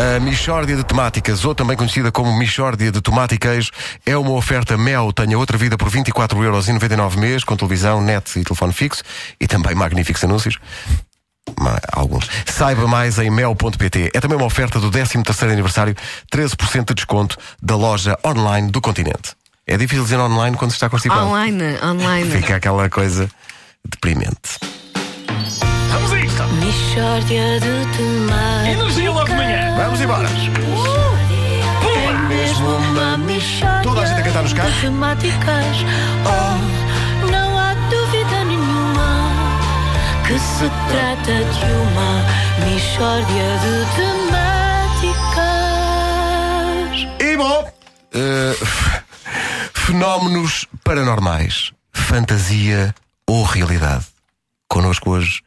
A Michórdia de Temáticas, ou também conhecida como Michórdia de Queijo, é uma oferta Mel, tenha outra vida por 24,99€ mês, com televisão, net e telefone fixo, e também magníficos anúncios. Alguns. Saiba mais em mel.pt. É também uma oferta do 13º aniversário, 13% de desconto da loja online do continente. É difícil dizer online quando se está constipado. Online, online. Fica aquela coisa deprimente. Vamos a isto! Mixórdia de temáticas. Energia logo de manhã! Vamos embora! Mesmo uma mixórdia Toda a gente a cantar nos carros? temáticas. Oh, não há dúvida nenhuma que se trata de uma mixórdia de temáticas. E bom, f- fenómenos paranormais, fantasia ou realidade. Connosco hoje,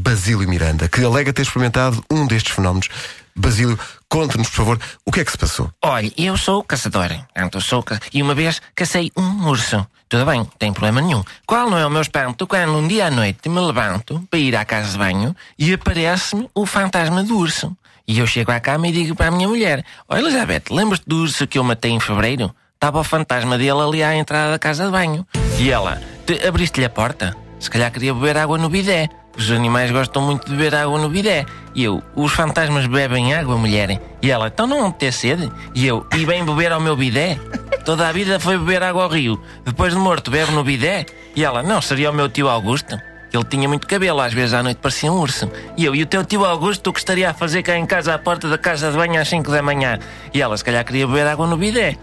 Basílio Miranda, que alega ter experimentado um destes fenómenos. Basílio, conte-nos, por favor, o que é que se passou? Olha, eu sou caçador. Eu sou ca... E uma vez cacei um urso. Tudo bem, não tem problema nenhum. Qual não é o meu espanto quando um dia à noite me levanto para ir à casa de banho e aparece-me o fantasma do urso? E eu chego à cama e digo para a minha mulher: Ó Elizabeth, lembras-te do urso que eu matei em fevereiro? Estava o fantasma dele ali à entrada da casa de banho. E ela: "Te- Abriste-lhe a porta? Se calhar queria beber água no bidé. Os animais gostam muito de beber água no bidé. E eu, os fantasmas bebem água, mulher. E ela, então não ter sede? E eu, e vem beber ao meu bidé? Toda a vida foi beber água ao rio. Depois de morto, bebe no bidé? E ela, não, seria o meu tio Augusto. Ele tinha muito cabelo, às vezes à noite parecia um urso. E eu, e o teu tio Augusto, o que estaria a fazer cá em casa à porta da casa de banho às 5 da manhã? E ela, se calhar, queria beber água no bidé.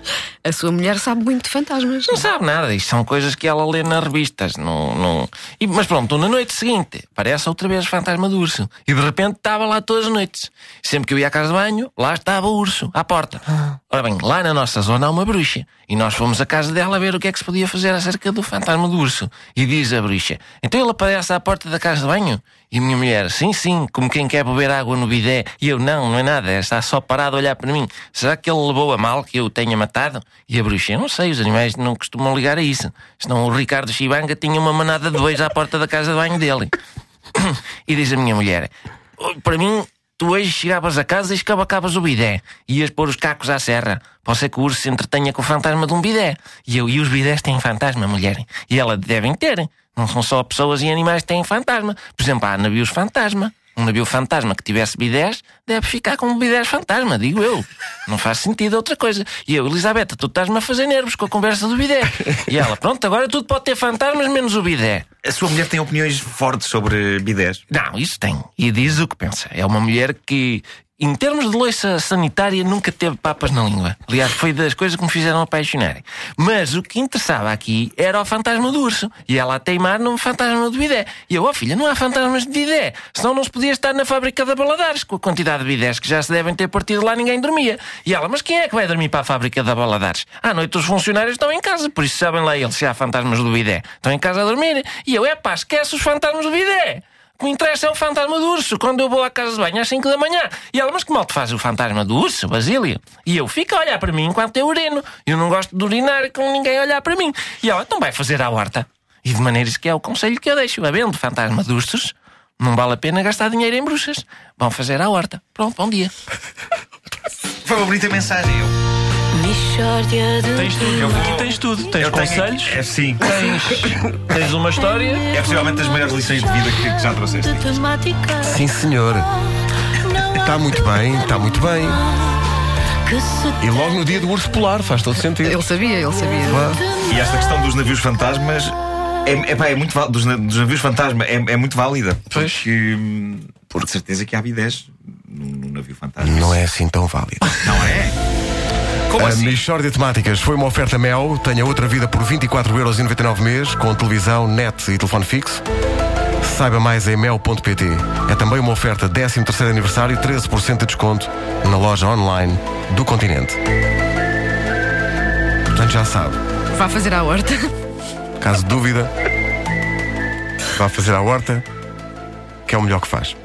A sua mulher sabe muito de fantasmas. Não sabe nada, isto são coisas que ela lê nas revistas. Não, não... E, mas pronto, na noite seguinte, aparece outra vez o fantasma do urso. E de repente estava lá todas as noites. Sempre que eu ia à casa de banho, lá estava o urso, à porta. Ora bem, lá na nossa zona há uma bruxa. E nós fomos à casa dela ver o que é que se podia fazer acerca do fantasma do urso. E diz a bruxa: Então ele aparece à porta da casa de banho? E a minha mulher: Sim, sim, como quem quer beber água no bidé. E eu: Não, não é nada, está só parado a olhar para mim. Será que ele levou a mal que eu o tenha matado? E a bruxa: não sei, os animais não costumam ligar a isso. Senão o Ricardo Chibanga tinha uma manada de bois à porta da casa de banho dele. E diz a minha mulher: "Oh, Para mim, tu hoje chegavas a casa e escavacavas o bidé. Ias pôr os cacos à serra. Pode ser que o urso se entretenha com o fantasma de um bidé. E eu, e os bidés têm fantasma, mulher. E ela devem ter. Não são só pessoas e animais que têm fantasma. Por exemplo, há navios fantasma. Um navio fantasma que tivesse bidés deve ficar com um bidés fantasma, digo eu. Não faz sentido outra coisa. E eu, Elisabetta, tu estás-me a fazer nervos com a conversa do bidé. E ela, pronto, agora tudo pode ter fantasmas menos o bidé. A sua mulher tem opiniões fortes sobre bidés. Não, isso tem. E diz o que pensa. É uma mulher que, em termos de loiça sanitária, nunca teve papas na língua. Aliás, foi das coisas que me fizeram apaixonar. Mas o que interessava aqui era o fantasma do urso. E ela a teimar num fantasma de bidé. E eu, ó filha, não há fantasmas de bidé. Senão não se podia estar na fábrica de Baladares. Com a quantidade de bidés que já se devem ter partido lá, ninguém dormia. E ela, mas quem é que vai dormir para a fábrica de Baladares? À noite os funcionários estão em casa, por isso sabem lá eles se há fantasmas do bidé. Estão em casa a dormir. E eu, é pá, esquece os fantasmas do bidé. Que me interessa é o fantasma do urso, quando eu vou à casa de banho às 5 da manhã. E ela, mas que mal te faz o fantasma do urso, Basílio? E eu, fica a olhar para mim enquanto eu urino. Eu não gosto de urinar com ninguém a olhar para mim. E ela, então vai fazer à horta. E de maneiras que é o conselho que eu deixo. Havendo fantasma de ursos, não vale a pena gastar dinheiro em bruxas. Vão fazer à horta. Pronto, bom dia. Foi uma bonita mensagem. Eu, Tens tudo, Eu vou- tens tudo. Tens eu tenho- conselhos, É sim. tens, tens uma história. É possivelmente das maiores lições de vida que, que já trouxeste. Sim, senhor. Está muito bem, está muito bem. E logo no dia do urso polar, faz todo sentido. Ele sabia, ele sabia. E esta questão dos navios fantasmas é, é, pá, é muito val- dos, na- dos navios fantasma é, é muito válida. Pois. Porque, hum, por de certeza que há bidés num, num navio fantasma. Não é assim tão válido. Não é? Como A assim? Michórdia de Temáticas foi uma oferta Mel. Tenha outra vida por 24,99€ mês, com televisão, net e telefone fixo. Saiba mais em mel.pt. É também uma oferta 13º aniversário, 13% de desconto na loja online do continente. Portanto, já sabe. Vá fazer à horta. Caso dúvida, vá fazer à horta, que é o melhor que faz.